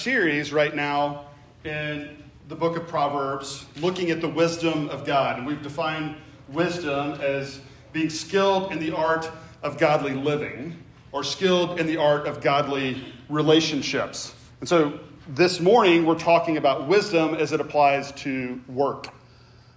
series right now in the book of Proverbs, looking at the wisdom of God. And we've defined wisdom as being skilled in the art of godly living or skilled in the art of godly relationships. And so this morning, we're talking about wisdom as it applies to work.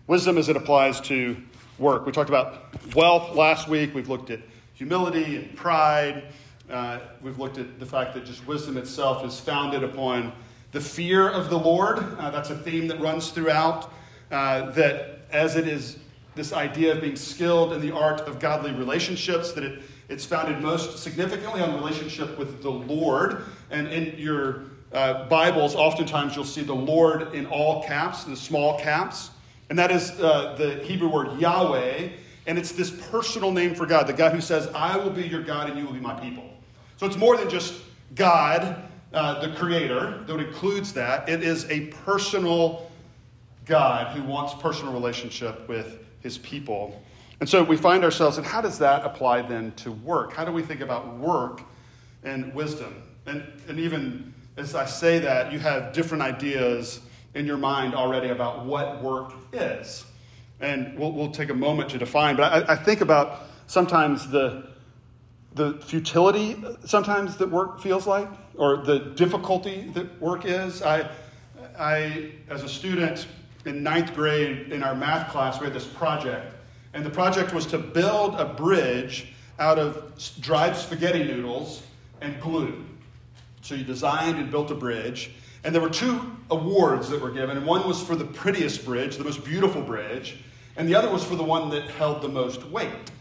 Wisdom as it applies to work. We talked about wealth last week. We've looked at humility and pride. Uh, we've looked at the fact that just wisdom itself is founded upon the fear of the Lord. Uh, that's a theme that runs throughout. Uh, that as it is this idea of being skilled in the art of godly relationships, that it, it's founded most significantly on relationship with the Lord. And in your uh, Bibles, oftentimes you'll see the Lord in all caps, in the small caps. And that is uh, the Hebrew word Yahweh. And it's this personal name for God, the God who says, I will be your God and you will be my people. So it's more than just God, uh, the creator, though it includes that. It is a personal God who wants personal relationship with his people. And so we find ourselves, and how does that apply then to work? How do we think about work and wisdom? And, and even as I say that, you have different ideas in your mind already about what work is. And we'll, we'll take a moment to define, but I, I think about sometimes the the futility sometimes that work feels like, or the difficulty that work is. I, I, as a student in ninth grade in our math class, we had this project, and the project was to build a bridge out of dried spaghetti noodles and glue. So you designed and built a bridge, and there were two awards that were given, and one was for the prettiest bridge, the most beautiful bridge, and the other was for the one that held the most weight.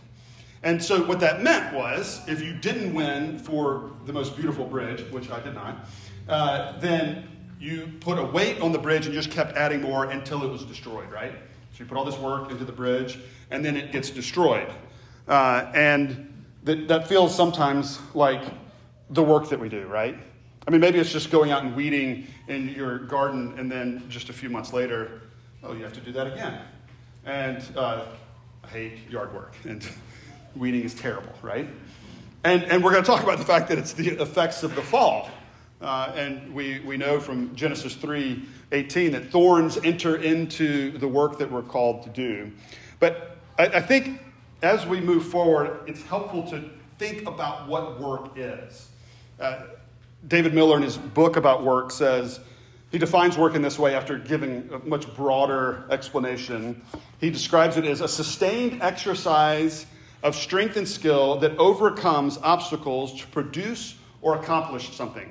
And so, what that meant was if you didn't win for the most beautiful bridge, which I did not, uh, then you put a weight on the bridge and just kept adding more until it was destroyed, right? So, you put all this work into the bridge and then it gets destroyed. Uh, and that, that feels sometimes like the work that we do, right? I mean, maybe it's just going out and weeding in your garden and then just a few months later, oh, you have to do that again. And uh, I hate yard work. And weeding is terrible, right? And, and we're going to talk about the fact that it's the effects of the fall. Uh, and we, we know from Genesis 3 18 that thorns enter into the work that we're called to do. But I, I think as we move forward, it's helpful to think about what work is. Uh, David Miller, in his book about work, says he defines work in this way after giving a much broader explanation. He describes it as a sustained exercise of strength and skill that overcomes obstacles to produce or accomplish something.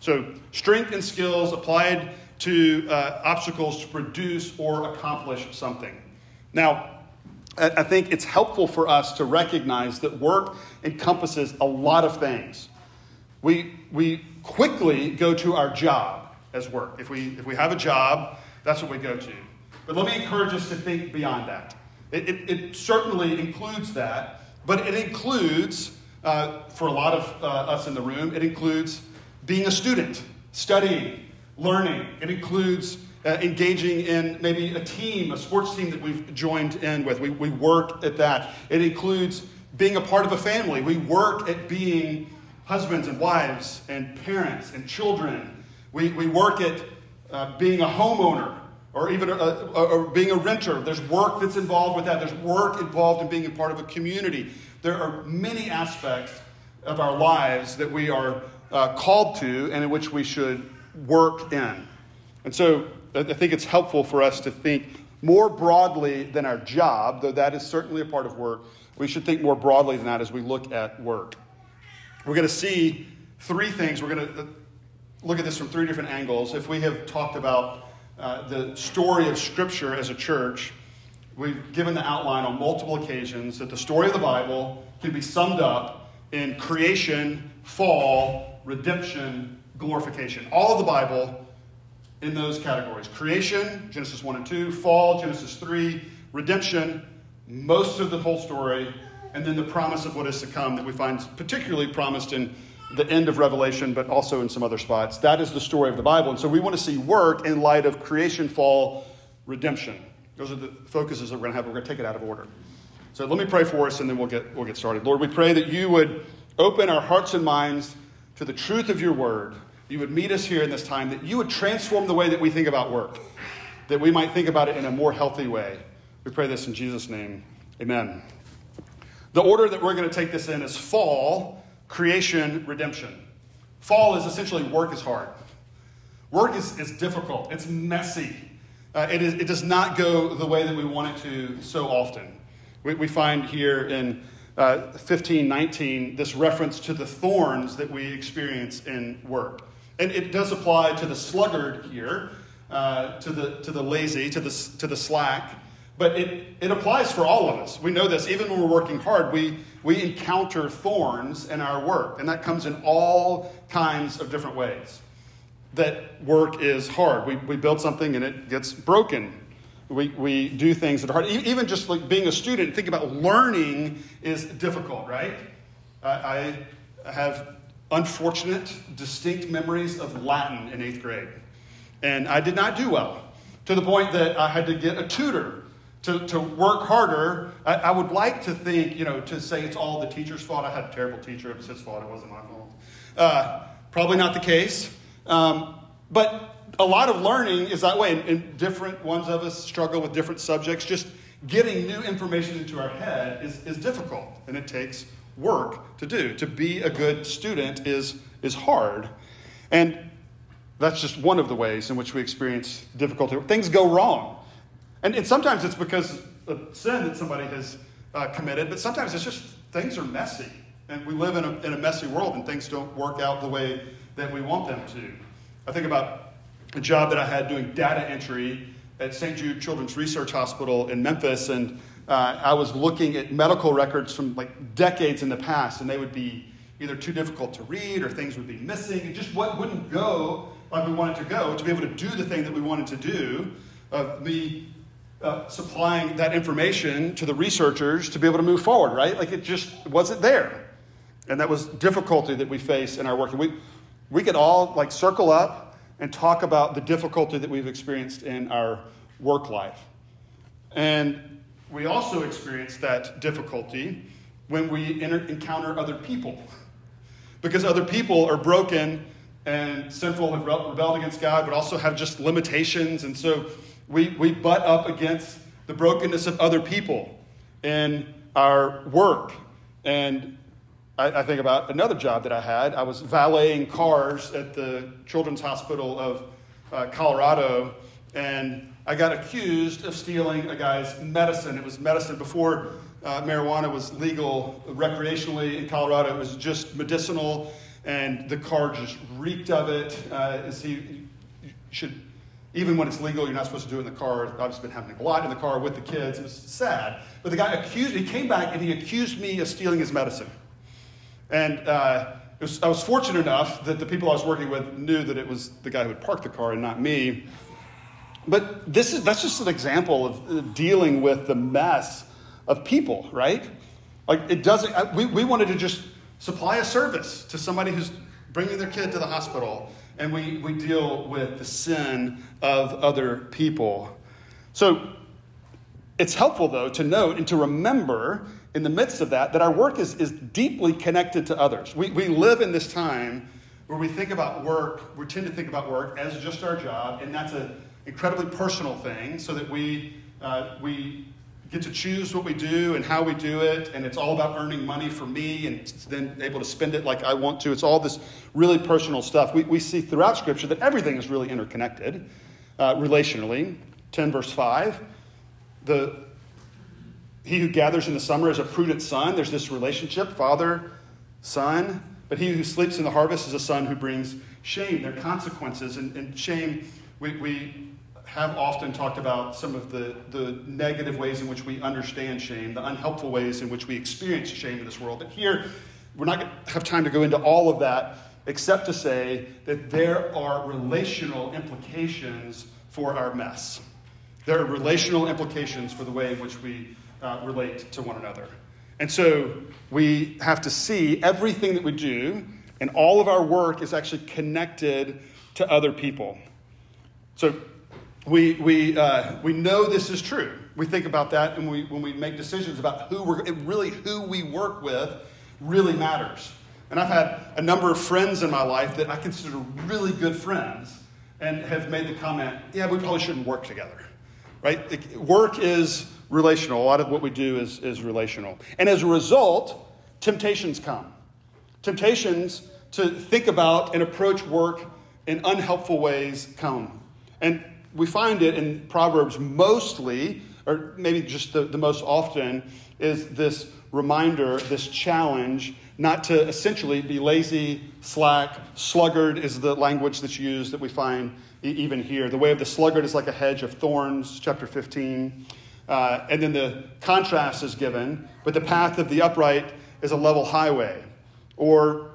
So, strength and skills applied to uh, obstacles to produce or accomplish something. Now, I think it's helpful for us to recognize that work encompasses a lot of things. We, we quickly go to our job as work. If we, if we have a job, that's what we go to. But let me encourage us to think beyond that. It, it, it certainly includes that, but it includes, uh, for a lot of uh, us in the room, it includes being a student, studying, learning. It includes uh, engaging in maybe a team, a sports team that we've joined in with. We, we work at that. It includes being a part of a family. We work at being husbands and wives and parents and children. We, we work at uh, being a homeowner or even a, a, a, being a renter. There's work that's involved with that. There's work involved in being a part of a community. There are many aspects of our lives that we are uh, called to and in which we should work in. And so I think it's helpful for us to think more broadly than our job, though that is certainly a part of work. We should think more broadly than that as we look at work. We're going to see three things. We're going to uh, look at this from three different angles. If we have talked about uh, the story of Scripture as a church, we've given the outline on multiple occasions that the story of the Bible can be summed up in creation, fall, redemption, glorification. All of the Bible in those categories creation, Genesis 1 and 2, fall, Genesis 3, redemption, most of the whole story, and then the promise of what is to come that we find particularly promised in the end of Revelation, but also in some other spots. That is the story of the Bible. And so we want to see work in light of creation, fall, redemption. Those are the focuses that we're going to have. We're going to take it out of order. So let me pray for us and then we'll get, we'll get started. Lord, we pray that you would open our hearts and minds to the truth of your word, you would meet us here in this time, that you would transform the way that we think about work, that we might think about it in a more healthy way. We pray this in Jesus' name. Amen. The order that we're going to take this in is fall, creation, redemption. Fall is essentially work is hard. Work is, is difficult, it's messy. Uh, it, is, it does not go the way that we want it to so often. We, we find here in uh, 1519 this reference to the thorns that we experience in work. And it does apply to the sluggard here, uh, to, the, to the lazy, to the, to the slack. But it, it applies for all of us. We know this. Even when we're working hard, we, we encounter thorns in our work. And that comes in all kinds of different ways. That work is hard. We, we build something and it gets broken. We, we do things that are hard. Even just like being a student, think about learning is difficult, right? I, I have unfortunate, distinct memories of Latin in eighth grade. And I did not do well to the point that I had to get a tutor to, to work harder. I, I, would like to think, you know, to say it's all the teacher's fault. I had a terrible teacher. It was his fault. It wasn't my fault. Uh, probably not the case. Um, but a lot of learning is that way. And, and different ones of us struggle with different subjects. Just getting new information into our head is, is difficult, and it takes work to do. To be a good student is, is hard. And that's just one of the ways in which we experience difficulty. Things go wrong. And, and sometimes it's because of sin that somebody has uh, committed, but sometimes it's just things are messy. And we live in a, in a messy world and things don't work out the way that we want them to. I think about a job that I had doing data entry at St. Jude Children's Research Hospital in Memphis, and uh, I was looking at medical records from like decades in the past, and they would be either too difficult to read or things would be missing, and just what wouldn't go like we wanted to go to be able to do the thing that we wanted to do. Of me uh, supplying that information to the researchers to be able to move forward, right? Like it just wasn't there. And that was difficulty that we face in our work. We, we could all like circle up and talk about the difficulty that we've experienced in our work life. And we also experience that difficulty when we enter, encounter other people. Because other people are broken and sinful, have rebelled against God, but also have just limitations. And so we, we butt up against the brokenness of other people in our work. And I, I, think about another job that I had. I was valeting cars at the Children's Hospital of uh, Colorado, and I got accused of stealing a guy's medicine. It was medicine before uh, marijuana was legal recreationally in Colorado. It was just medicinal, and the car just reeked of it. Uh, as he should even when it's legal, you're not supposed to do it in the car. I've just been having a lot in the car with the kids. It was sad. But the guy accused, he came back and he accused me of stealing his medicine. And uh, was, I was fortunate enough that the people I was working with knew that it was the guy who had parked the car and not me. But this is, that's just an example of uh, dealing with the mess of people, right? Like, it doesn't, we, we wanted to just supply a service to somebody who's bringing their kid to the hospital and we, we deal with the sin of other people. So it's helpful, though, to note and to remember in the midst of that that our work is, is deeply connected to others. We, we live in this time where we think about work, we tend to think about work as just our job, and that's an incredibly personal thing, so that we, uh, we get to choose what we do and how we do it, and it's all about earning money for me and then able to spend it like I want to. It's all this really personal stuff. We, we see throughout Scripture that everything is really interconnected uh, relationally. 10 verse 5. The, he who gathers in the summer is a prudent son. There's this relationship, father, son. But he who sleeps in the harvest is a son who brings shame. There are consequences. And, and shame, we, we have often talked about some of the, the negative ways in which we understand shame, the unhelpful ways in which we experience shame in this world. But here, we're not going to have time to go into all of that, except to say that there are relational implications for our mess. There are relational implications for the way in which we uh, relate to one another. And so we have to see everything that we do and all of our work is actually connected to other people. So we, we, uh, we know this is true. We think about that and we, when we make decisions about who we're, really who we work with really matters. And I've had a number of friends in my life that I consider really good friends and have made the comment, yeah, we probably shouldn't work together, right? Work is relational. A lot of what we do is, is relational. And as a result, temptations come. Temptations to think about and approach work in unhelpful ways come. And we find it in Proverbs mostly, or maybe just the, the most often, is this reminder, this challenge, not to essentially be lazy, slack, sluggard is the language that's used that we find even here. The way of the sluggard is like a hedge of thorns, chapter 15. Uh, and then the contrast is given, but the path of the upright is a level highway. Or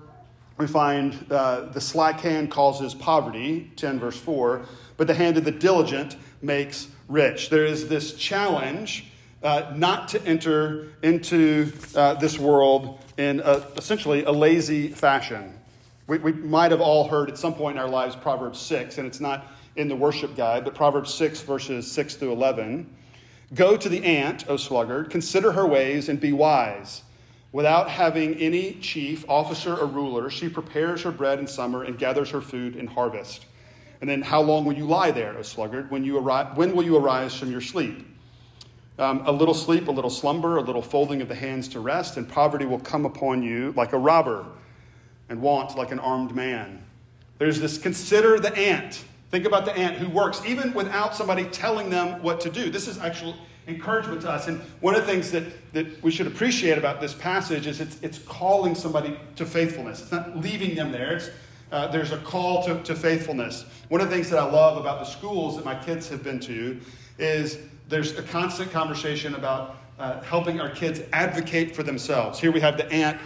we find uh, the slack hand causes poverty, 10 verse 4, but the hand of the diligent makes rich. There is this challenge uh, not to enter into uh, this world in a, essentially a lazy fashion. We, we might have all heard at some point in our lives Proverbs 6, and it's not in the worship guide, but Proverbs 6, verses 6 through 11. Go to the ant, O sluggard, consider her ways and be wise. Without having any chief, officer, or ruler, she prepares her bread in summer and gathers her food in harvest. And then, how long will you lie there, O sluggard? When, you arise, when will you arise from your sleep? Um, a little sleep, a little slumber, a little folding of the hands to rest, and poverty will come upon you like a robber, and want like an armed man. There's this consider the ant. Think about the ant who works even without somebody telling them what to do. This is actual encouragement to us. And one of the things that, that we should appreciate about this passage is it's, it's calling somebody to faithfulness. It's not leaving them there. It's, uh, there's a call to, to faithfulness. One of the things that I love about the schools that my kids have been to is there's a constant conversation about uh, helping our kids advocate for themselves. Here we have the ant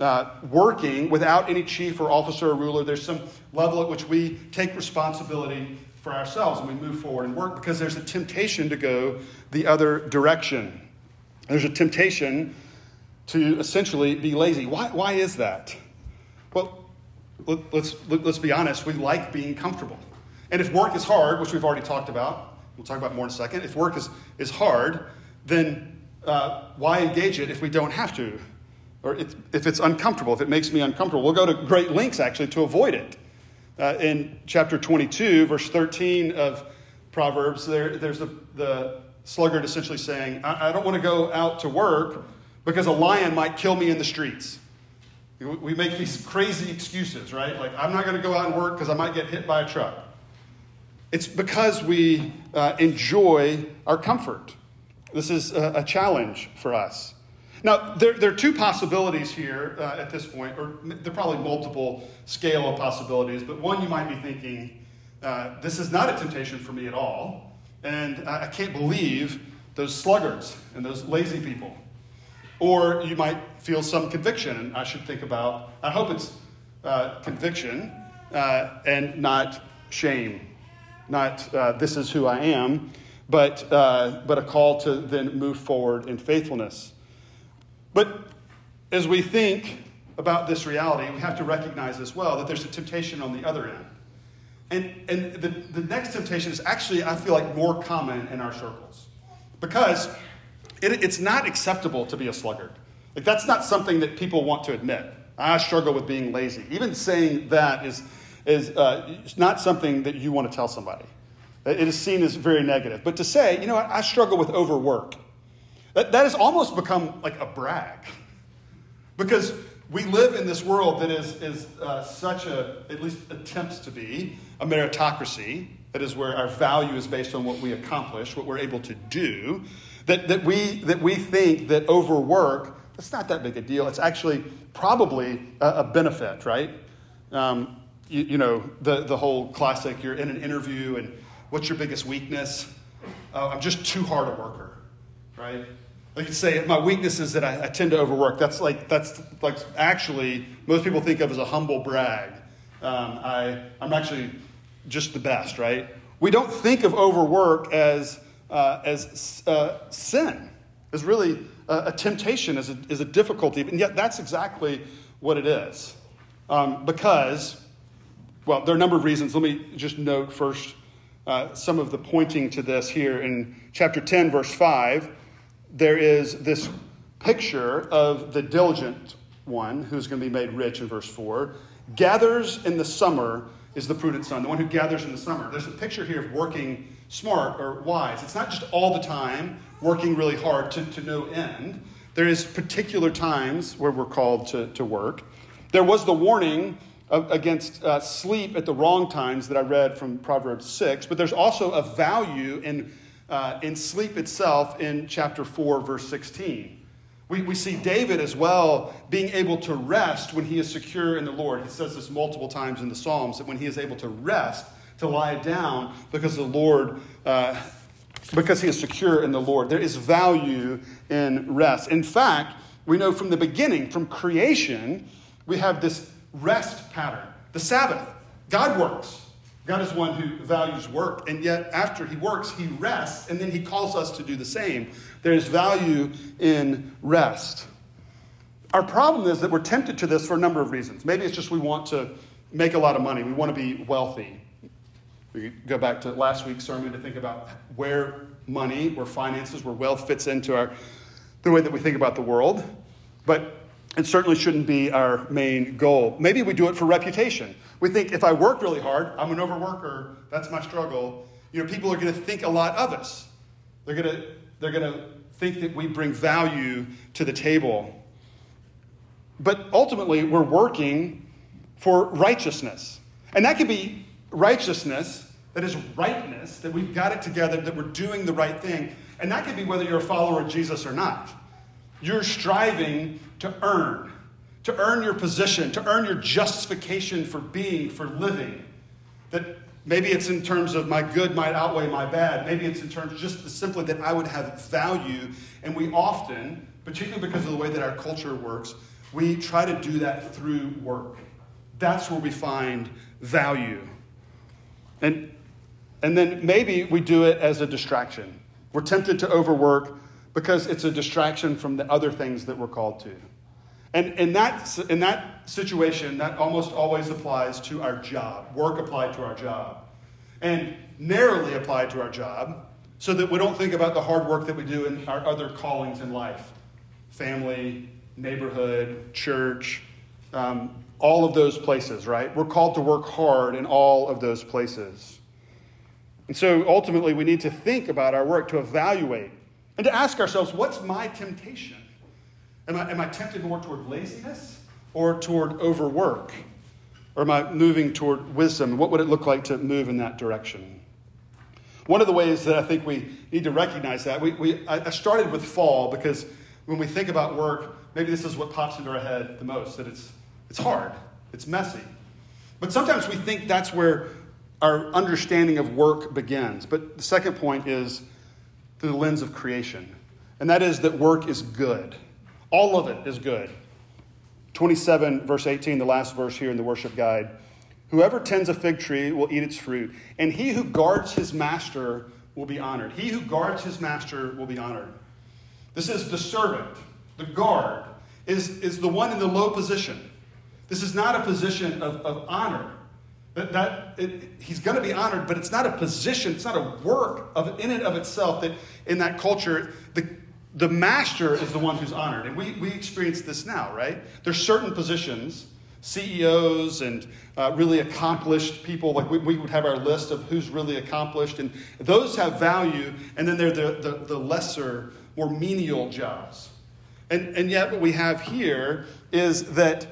uh, working without any chief or officer or ruler. There's some level at which we take responsibility for ourselves and we move forward and work because there's a temptation to go the other direction. There's a temptation to essentially be lazy. Why, why is that? Well, let, let's, let, us be honest, we like being comfortable. And if work is hard, which we've already talked about, we'll talk about more in a second, if work is, is hard, then uh, why engage it if we don't have to? or if it's uncomfortable, if it makes me uncomfortable. We'll go to great lengths actually to avoid it. Uh, in chapter 22, verse 13 of Proverbs, there, there's a, the sluggard essentially saying, I, I don't want to go out to work because a lion might kill me in the streets. We make these crazy excuses, right? Like, I'm not going to go out and work because I might get hit by a truck. It's because we uh, enjoy our comfort. This is a, a challenge for us. Now, there, there are two possibilities here uh, at this point, or there are probably multiple scale of possibilities, but one you might be thinking, uh, this is not a temptation for me at all, and I, I can't believe those sluggards and those lazy people. Or you might feel some conviction, and I should think about, I hope it's uh, conviction uh, and not shame, not uh, this is who I am, but, uh, but a call to then move forward in faithfulness. But as we think about this reality, we have to recognize as well that there's a temptation on the other end. And, and the, the next temptation is actually, I feel like, more common in our circles. Because it, it's not acceptable to be a sluggard. Like, that's not something that people want to admit. I struggle with being lazy. Even saying that is, is uh, not something that you want to tell somebody. It is seen as very negative. But to say, you know I struggle with overwork that, that has almost become like a brag. Because we live in this world that is, is uh, such a, at least attempts to be, a meritocracy. That is where our value is based on what we accomplish, what we're able to do. That, that, we, that we think that overwork, that's not that big a deal. It's actually probably a, a benefit, right? Um, you, you, know, the, the whole classic you're in an interview and what's your biggest weakness? Uh, I'm just too hard a worker, right? I could say my weakness is that I, I, tend to overwork. That's like that's like actually most people think of as a humble brag. Um, I I'm actually just the best, right? We don't think of overwork as uh, as uh, sin, as really a, a temptation, as a, a difficulty, and yet that's exactly what it is. Um, because, well, there are a number of reasons. Let me just note first uh, some of the pointing to this here in chapter 10, verse 5 there is this picture of the diligent one, who's going to be made rich in verse 4, gathers in the summer is the prudent son, the one who gathers in the summer. There's a picture here of working smart or wise. It's not just all the time working really hard to, to no end. There is particular times where we're called to, to work. There was the warning against uh, sleep at the wrong times that I read from Proverbs 6, but there's also a value in, uh, in sleep itself in chapter 4, verse 16. We, we see David as well being able to rest when he is secure in the Lord. He says this multiple times in the Psalms that when he is able to rest, to lie down because the Lord, uh, because he is secure in the Lord. There is value in rest. In fact, we know from the beginning, from creation, we have this rest pattern. The Sabbath, God works. God is one who values work, and yet after he works, he rests, and then he calls us to do the same. There is value in rest. Our problem is that we're tempted to this for a number of reasons. Maybe it's just we want to make a lot of money, we want to be wealthy. We go back to last week's sermon to think about where money, where finances, where wealth fits into our, the way that we think about the world. But it certainly shouldn't be our main goal. Maybe we do it for reputation. We think if I work really hard, I'm an overworker, that's my struggle. You know, people are going to think a lot of us. They're going to, they're going to think that we bring value to the table. But ultimately, we're working for righteousness. And that could be righteousness that is rightness, that we've got it together, that we're doing the right thing. And that could be whether you're a follower of Jesus or not. You're striving to earn, to earn your position, to earn your justification for being, for living. That maybe it's in terms of my good might outweigh my bad. Maybe it's in terms just simply that I would have value. And we often, particularly because of the way that our culture works, we try to do that through work. That's where we find value. And, and then maybe we do it as a distraction. We're tempted to overwork because it's a distraction from the other things that we're called to. And in that, in that situation, that almost always applies to our job, work applied to our job, and narrowly applied to our job, so that we don't think about the hard work that we do in our other callings in life family, neighborhood, church, um, all of those places, right? We're called to work hard in all of those places. And so ultimately, we need to think about our work, to evaluate and to ask ourselves, what's my temptation? Am I, am I tempted more toward laziness or toward overwork? Or am I moving toward wisdom? What would it look like to move in that direction? One of the ways that I think we need to recognize that, we, we, I started with fall because when we think about work, maybe this is what pops into our head the most that it's, it's hard, it's messy. But sometimes we think that's where our understanding of work begins. But the second point is through the lens of creation, and that is that work is good. All of it is good. 27, verse 18, the last verse here in the worship guide. Whoever tends a fig tree will eat its fruit, and he who guards his master will be honored. He who guards his master will be honored. This is the servant, the guard, is, is the one in the low position. This is not a position of, of honor. That, that it, he's going to be honored, but it's not a position, it's not a work of in and of itself that in that culture, the, the master is the one who's honored. And we, we experience this now, right? There's certain positions, CEOs and uh, really accomplished people, like we, we would have our list of who's really accomplished, and those have value, and then they're the, the, the lesser, more menial jobs. And, and yet, what we have here is that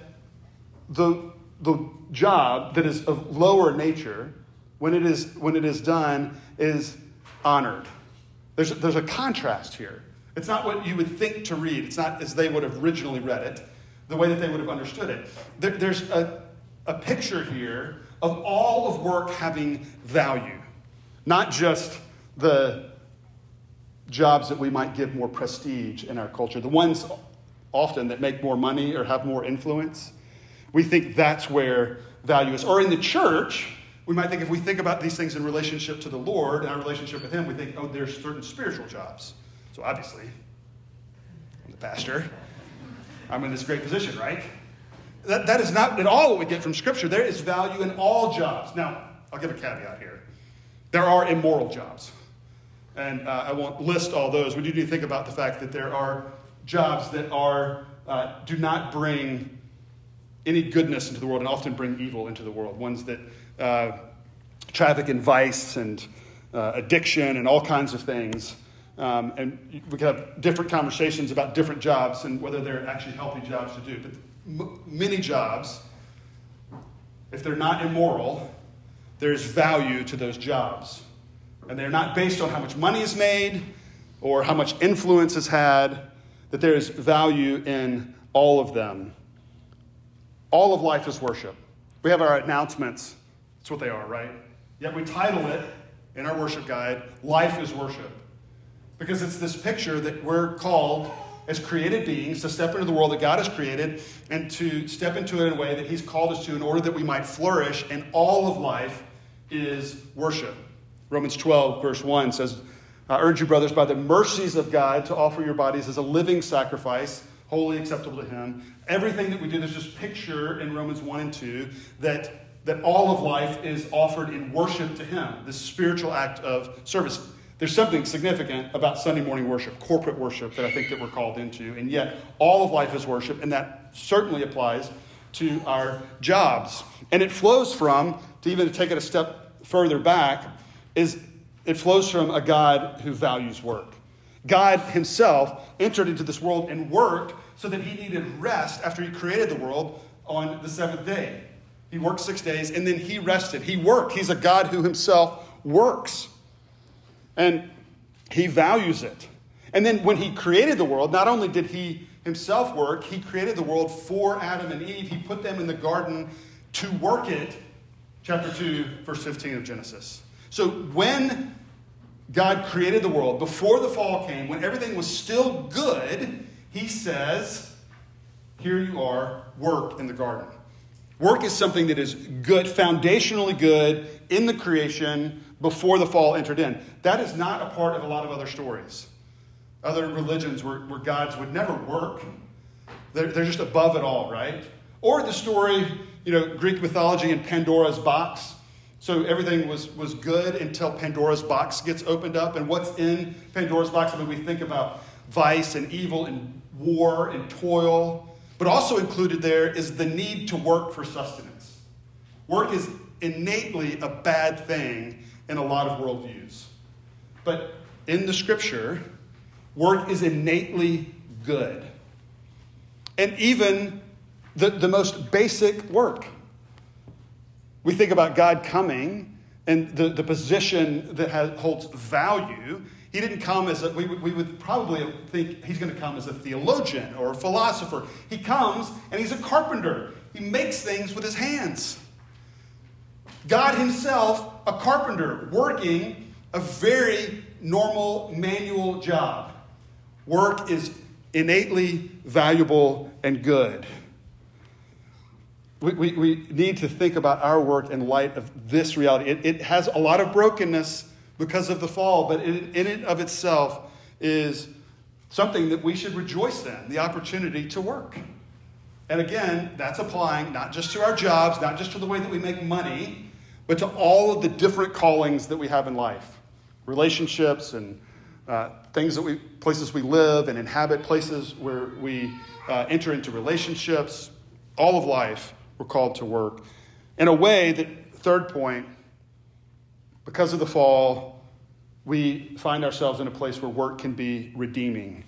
the, the job that is of lower nature, when it is, when it is done, is honored. There's, there's a contrast here. It's not what you would think to read, it's not as they would have originally read it, the way that they would have understood it. There, there's a, a picture here of all of work having value, not just the jobs that we might give more prestige in our culture, the ones often that make more money or have more influence. We think that's where value is. Or in the church, we might think if we think about these things in relationship to the Lord and our relationship with Him, we think, oh, there's certain spiritual jobs. So obviously, I'm the pastor. I'm in this great position, right? That, that is not at all what we get from Scripture. There is value in all jobs. Now, I'll give a caveat here. There are immoral jobs. And uh, I won't list all those. We do need to think about the fact that there are jobs that are uh, do not bring any goodness into the world and often bring evil into the world. Ones that uh, traffic in vice and uh, addiction and all kinds of things. Um, and we could have different conversations about different jobs and whether they're actually healthy jobs to do. But m- many jobs, if they're not immoral, there's value to those jobs. And they're not based on how much money is made or how much influence is had, that there is value in all of them. All of life is worship. We have our announcements. That's what they are, right? Yet we title it in our worship guide, Life is Worship. Because it's this picture that we're called as created beings to step into the world that God has created and to step into it in a way that He's called us to in order that we might flourish, and all of life is worship. Romans 12, verse 1 says, I urge you, brothers, by the mercies of God, to offer your bodies as a living sacrifice, holy acceptable to Him. Everything that we do, there's just picture in Romans 1 and 2 that, that all of life is offered in worship to Him, this spiritual act of service. There's something significant about Sunday morning worship, corporate worship, that I think that we're called into, and yet all of life is worship, and that certainly applies to our jobs. And it flows from, to even take it a step further back, is it flows from a God who values work. God himself entered into this world and worked so that he needed rest after he created the world on the seventh day. He worked six days and then he rested. He worked. He's a God who himself works. And he values it. And then when he created the world, not only did he himself work, he created the world for Adam and Eve. He put them in the garden to work it. Chapter 2, verse 15 of Genesis. So when God created the world, before the fall came, when everything was still good, he says, Here you are, work in the garden. Work is something that is good, foundationally good in the creation before the fall entered in. That is not a part of a lot of other stories. Other religions where, where gods would never work, they're, they're just above it all, right? Or the story, you know, Greek mythology and Pandora's box so everything was, was good until Pandora's box gets opened up. And what's in Pandora's box? I mean, we think about vice and evil and war and toil, but also included there is the need to work for sustenance. Work is innately a bad thing in a lot of worldviews. But in the scripture, work is innately good. And even the, the most basic work we think about God coming and the, the position that has, holds value. He didn't come as a, we, we would probably think he's going to come as a theologian or a philosopher. He comes and he's a carpenter. He makes things with his hands. God himself, a carpenter, working a very normal manual job. Work is innately valuable and good. We, we, we, need to think about our work in light of this reality. It, it has a lot of brokenness because of the fall, but in, in it of itself is something that we should rejoice in the opportunity to work. And again, that's applying not just to our jobs, not just to the way that we make money, but to all of the different callings that we have in life relationships and uh, things that we, places we live and inhabit, places where we uh, enter into relationships, all of life we're called to work. In a way that, third point, because of the fall, we find ourselves in a place where work can be redeeming.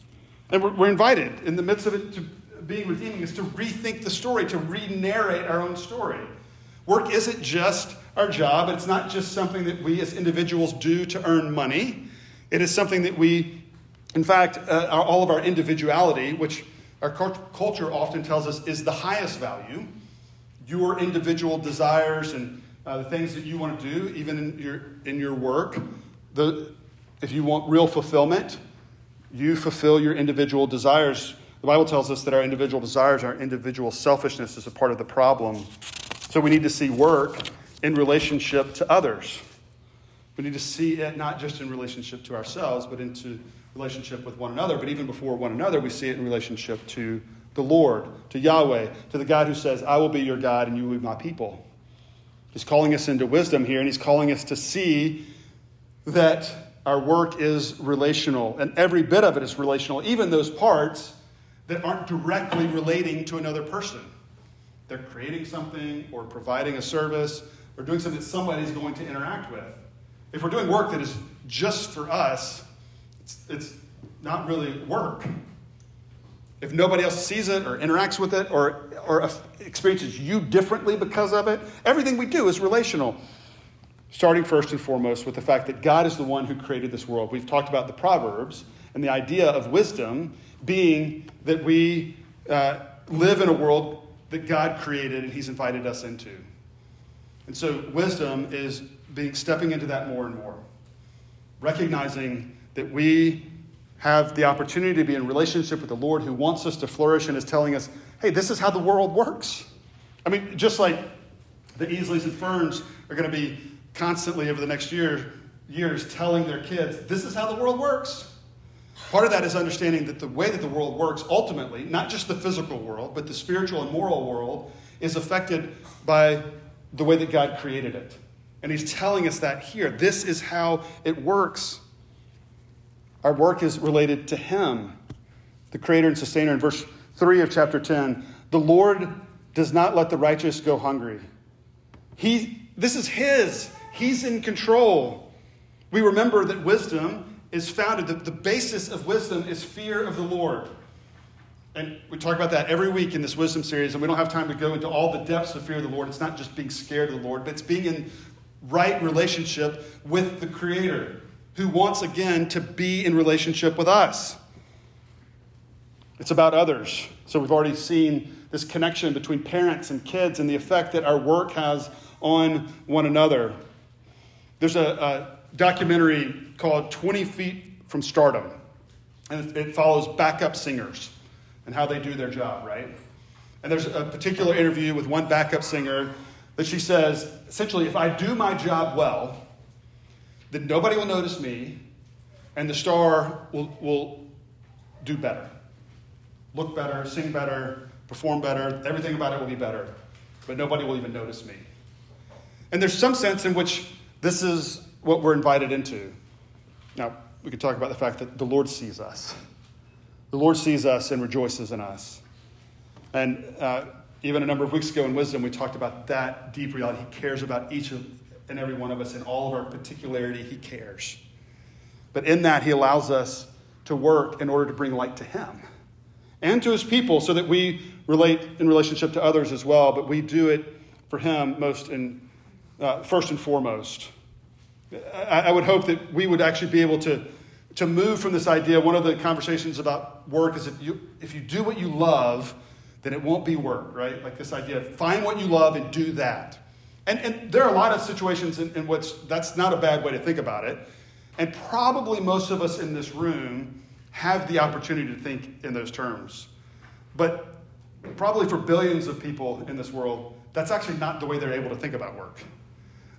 And we're, we're invited in the midst of it to being redeeming is to rethink the story, to re narrate our own story. Work isn't just our job, it's not just something that we as individuals do to earn money. It is something that we, in fact, uh, all of our individuality, which our culture often tells us is the highest value, your individual desires and uh, the things that you want to do, even in your, in your work. The, if you want real fulfillment, you fulfill your individual desires. The Bible tells us that our individual desires, our individual selfishness is a part of the problem. So we need to see work in relationship to others. We need to see it not just in relationship to ourselves, but into relationship with one another. But even before one another, we see it in relationship to the Lord, to Yahweh, to the God who says, I will be your God and you will be my people. He's calling us into wisdom here, and he's calling us to see that our work is relational, and every bit of it is relational, even those parts that aren't directly relating to another person. They're creating something or providing a service or doing something that somebody's going to interact with. If we're doing work that is just for us, it's, it's not really work. If nobody else sees it or interacts with it or, or experiences you differently because of it, everything we do is relational. Starting first and foremost with the fact that God is the one who created this world. We've talked about the Proverbs and the idea of wisdom being that we uh, live in a world that God created and He's invited us into. And so, wisdom is being stepping into that more and more, recognizing that we have the opportunity to be in relationship with the Lord who wants us to flourish and is telling us, hey, this is how the world works. I mean, just like the Easleys and Ferns are going to be constantly over the next year, years telling their kids, this is how the world works. Part of that is understanding that the way that the world works, ultimately, not just the physical world, but the spiritual and moral world, is affected by the way that God created it. And He's telling us that here. This is how it works. Our work is related to Him, the Creator and Sustainer. In verse 3 of chapter 10, the Lord does not let the righteous go hungry. He, this is His, He's in control. We remember that wisdom is founded, the, the basis of wisdom is fear of the Lord. And we talk about that every week in this wisdom series, and we don't have time to go into all the depths of fear of the Lord. It's not just being scared of the Lord, but it's being in right relationship with the Creator, who wants again to be in relationship with us. It's about others. So we've already seen this connection between parents and kids and the effect that our work has on one another. There's a, a documentary called 20 Feet from Stardom. And it follows backup singers and how they do their job, right? And there's a particular interview with one backup singer that she says essentially, if I do my job well, then nobody will notice me and the star will, will do better. Look better, sing better, perform better, everything about it will be better. But nobody will even notice me. And there's some sense in which this is what we're invited into. Now, we could talk about the fact that the Lord sees us. The Lord sees us and rejoices in us. And uh, even a number of weeks ago in Wisdom, we talked about that deep reality. He cares about each and every one of us in all of our particularity. He cares. But in that, He allows us to work in order to bring light to Him and to His people so that we relate in relationship to others as well. But we do it for Him most and uh, first and foremost. I, I would hope that we would actually be able to, to move from this idea. One of the conversations about work is if you, if you do what you love, then it won't be work, right? Like this idea of find what you love and do that. And, and there are a lot of situations in, in which that's not a bad way to think about it. And probably most of us in this room have the opportunity to think in those terms. But probably for billions of people in this world, that's actually not the way they're able to think about work.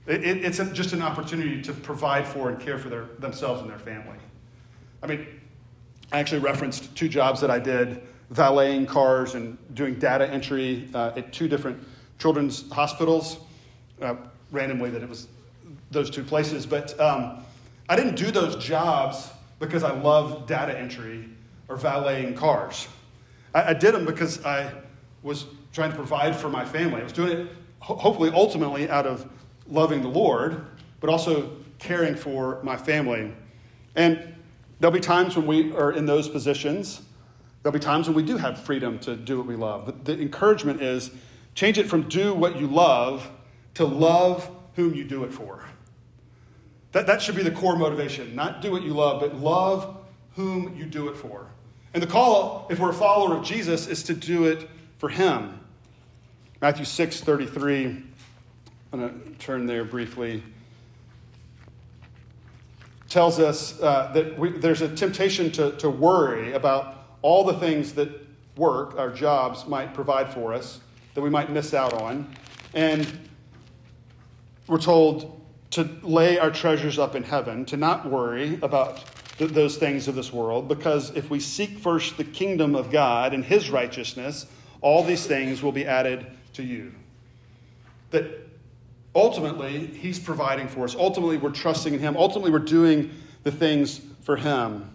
It, it, it's just an opportunity to provide for and care for their, themselves and their family. I mean, I actually referenced two jobs that I did valeting cars and doing data entry uh, at two different children's hospitals, uh, randomly that it was those two places. But um, I didn't do those jobs because I love data entry or valeting cars. I, I did them because I was trying to provide for my family. I was doing it ho- hopefully ultimately out of loving the Lord, but also caring for my family. And there'll be times when we are in those positions. There'll be times when we do have freedom to do what we love. But the encouragement is change it from do what you love to love whom you do it for. That, that should be the core motivation. Not do what you love, but love whom you do it for. And the call, if we're a follower of Jesus, is to do it for him. Matthew 6 33 I'm going to turn there briefly. Tells us uh, that we, there's a temptation to, to worry about all the things that work, our jobs, might provide for us that we might miss out on. And we're told to lay our treasures up in heaven, to not worry about th- those things of this world, because if we seek first the kingdom of God and his righteousness, all these things will be added to you. That ultimately, He's providing for us. Ultimately, we're trusting in Him. Ultimately, we're doing the things for Him.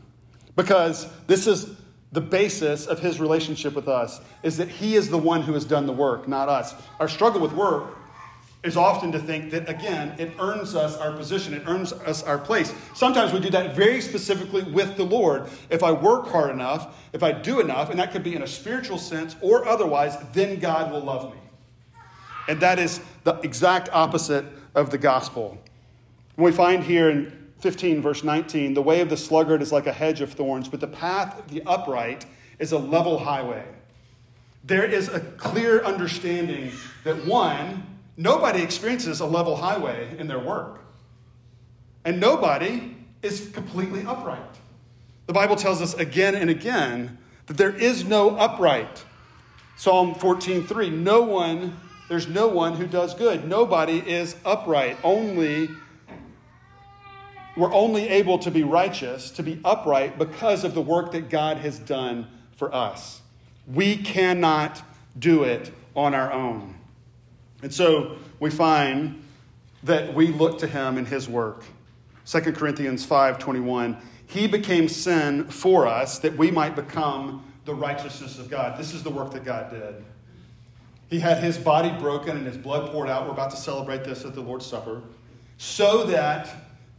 Because this is the basis of his relationship with us is that he is the one who has done the work, not us. Our struggle with work is often to think that, again, it earns us our position, it earns us our place. Sometimes we do that very specifically with the Lord. If I work hard enough, if I do enough, and that could be in a spiritual sense or otherwise, then God will love me. And that is the exact opposite of the gospel. we find here in 15, verse 19, the way of the sluggard is like a hedge of thorns, but the path of the upright is a level highway. There is a clear understanding that one, nobody experiences a level highway in their work, and nobody is completely upright. The Bible tells us again and again that there is no upright. Psalm 14:3 No one there's no one who does good. Nobody is upright. Only we're only able to be righteous, to be upright, because of the work that God has done for us. We cannot do it on our own. And so we find that we look to him in his work. 2 Corinthians 5:21 He became sin for us that we might become the righteousness of God. This is the work that God did. He had his body broken and his blood poured out. We're about to celebrate this at the Lord's Supper so that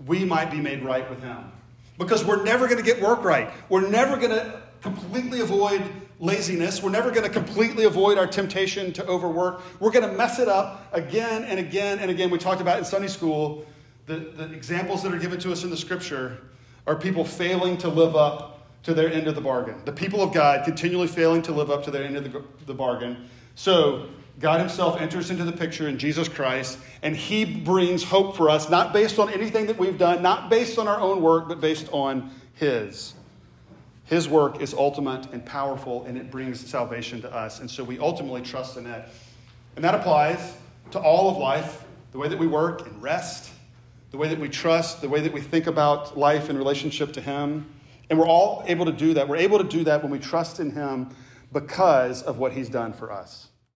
we might be made right with Him. Because we're never going to get work right. We're never going to completely avoid laziness. We're never going to completely avoid our temptation to overwork. We're going to mess it up again and again and again. We talked about in Sunday school the, the examples that are given to us in the scripture are people failing to live up to their end of the bargain. The people of God continually failing to live up to their end of the, the bargain. So God Himself enters into the picture in Jesus Christ, and He brings hope for us, not based on anything that we've done, not based on our own work, but based on His. His work is ultimate and powerful, and it brings salvation to us. And so we ultimately trust in it. And that applies to all of life the way that we work and rest, the way that we trust, the way that we think about life in relationship to Him. And we're all able to do that. We're able to do that when we trust in Him because of what He's done for us.